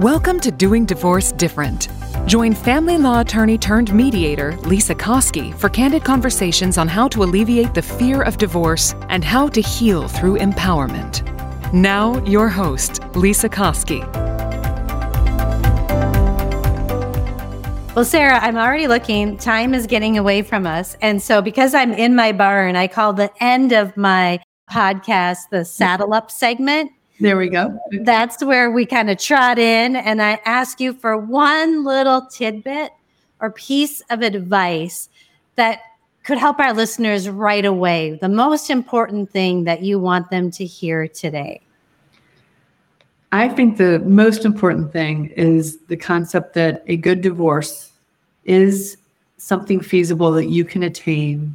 Welcome to Doing Divorce Different. Join family law attorney turned mediator Lisa Koski for candid conversations on how to alleviate the fear of divorce and how to heal through empowerment. Now, your host, Lisa Koski. Well, Sarah, I'm already looking. Time is getting away from us. And so, because I'm in my barn, I call the end of my podcast the saddle up segment. There we go. That's where we kind of trot in. And I ask you for one little tidbit or piece of advice that could help our listeners right away. The most important thing that you want them to hear today. I think the most important thing is the concept that a good divorce is something feasible that you can attain,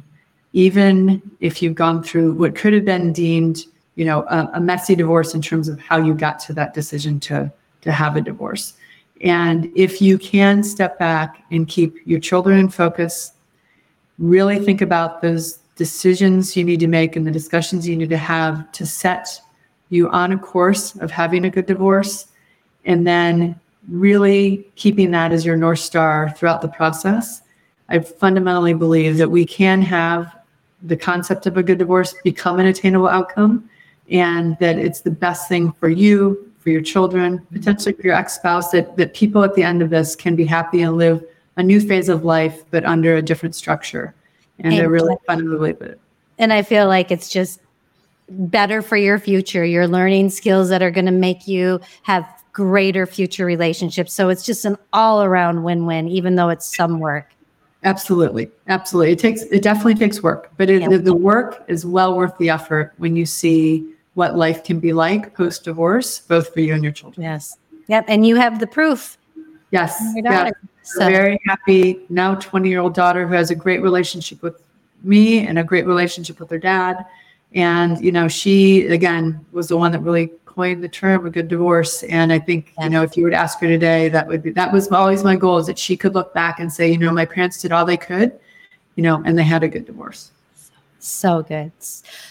even if you've gone through what could have been deemed you know a, a, messy divorce in terms of how you got to that decision to to have a divorce. And if you can step back and keep your children in focus really think about those decisions you need to make and the discussions you need to have to set you on a course of having a good divorce and then really keeping that as your north star throughout the process. I fundamentally believe that we can have the concept of a good divorce become an attainable outcome and that it's the best thing for you, for your children, potentially for your ex-spouse, that, that people at the end of this can be happy and live a new phase of life, but under a different structure. And, and they're really fun to live it. And I feel like it's just better for your future. You're learning skills that are going to make you have greater future relationships. So it's just an all around win win, even though it's some work. Absolutely. Absolutely. It takes, it definitely takes work, but it, the, the work is well worth the effort when you see what life can be like post divorce, both for you and your children. Yes. Yep. And you have the proof. Yes. Yeah. So. Very happy now 20 year old daughter who has a great relationship with me and a great relationship with her dad. And, you know, she, again, was the one that really coined the term a good divorce. And I think, yeah. you know, if you were to ask her today, that would be, that was always my goal is that she could look back and say, you know, my parents did all they could, you know, and they had a good divorce. So good.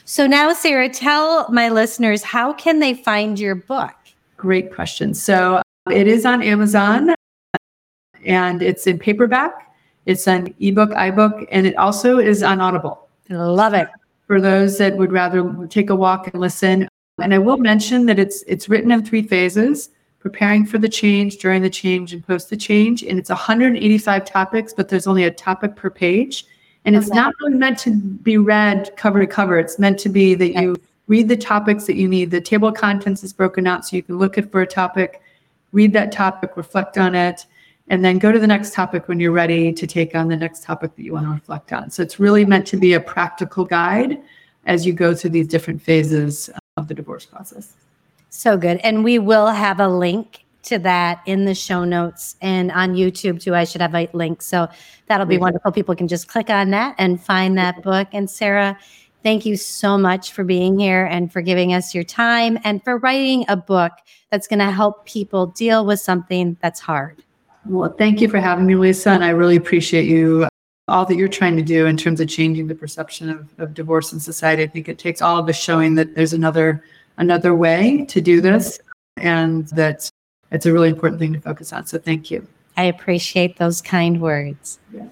So now, Sarah, tell my listeners how can they find your book? Great question. So um, it is on Amazon and it's in paperback. It's an ebook, iBook, and it also is on Audible. Love it. For those that would rather take a walk and listen. And I will mention that it's it's written in three phases preparing for the change, during the change, and post the change. And it's 185 topics, but there's only a topic per page. And it's okay. not really meant to be read cover to cover. It's meant to be that you read the topics that you need. The table of contents is broken out so you can look at for a topic, read that topic, reflect on it, and then go to the next topic when you're ready to take on the next topic that you want to reflect on. So it's really meant to be a practical guide as you go through these different phases of the divorce process. So good. And we will have a link to that in the show notes and on YouTube too. I should have a link. So that'll be wonderful. People can just click on that and find that book. And Sarah, thank you so much for being here and for giving us your time and for writing a book that's going to help people deal with something that's hard. Well, thank you for having me, Lisa. And I really appreciate you, all that you're trying to do in terms of changing the perception of, of divorce in society. I think it takes all of us showing that there's another another way to do this and that it's a really important thing to focus on. So thank you. I appreciate those kind words. Yeah.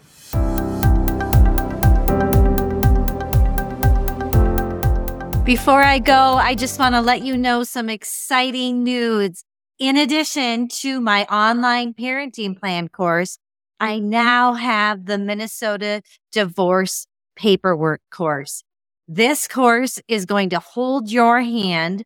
Before I go, I just want to let you know some exciting news. In addition to my online parenting plan course, I now have the Minnesota divorce paperwork course. This course is going to hold your hand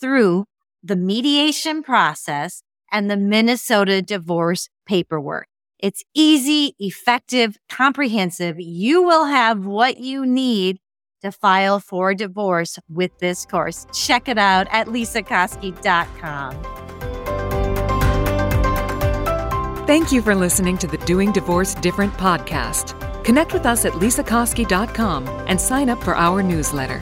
through the mediation process and the Minnesota divorce paperwork. It's easy, effective, comprehensive. You will have what you need to file for divorce with this course. Check it out at lisakoski.com. Thank you for listening to the Doing Divorce Different podcast. Connect with us at lisakoski.com and sign up for our newsletter.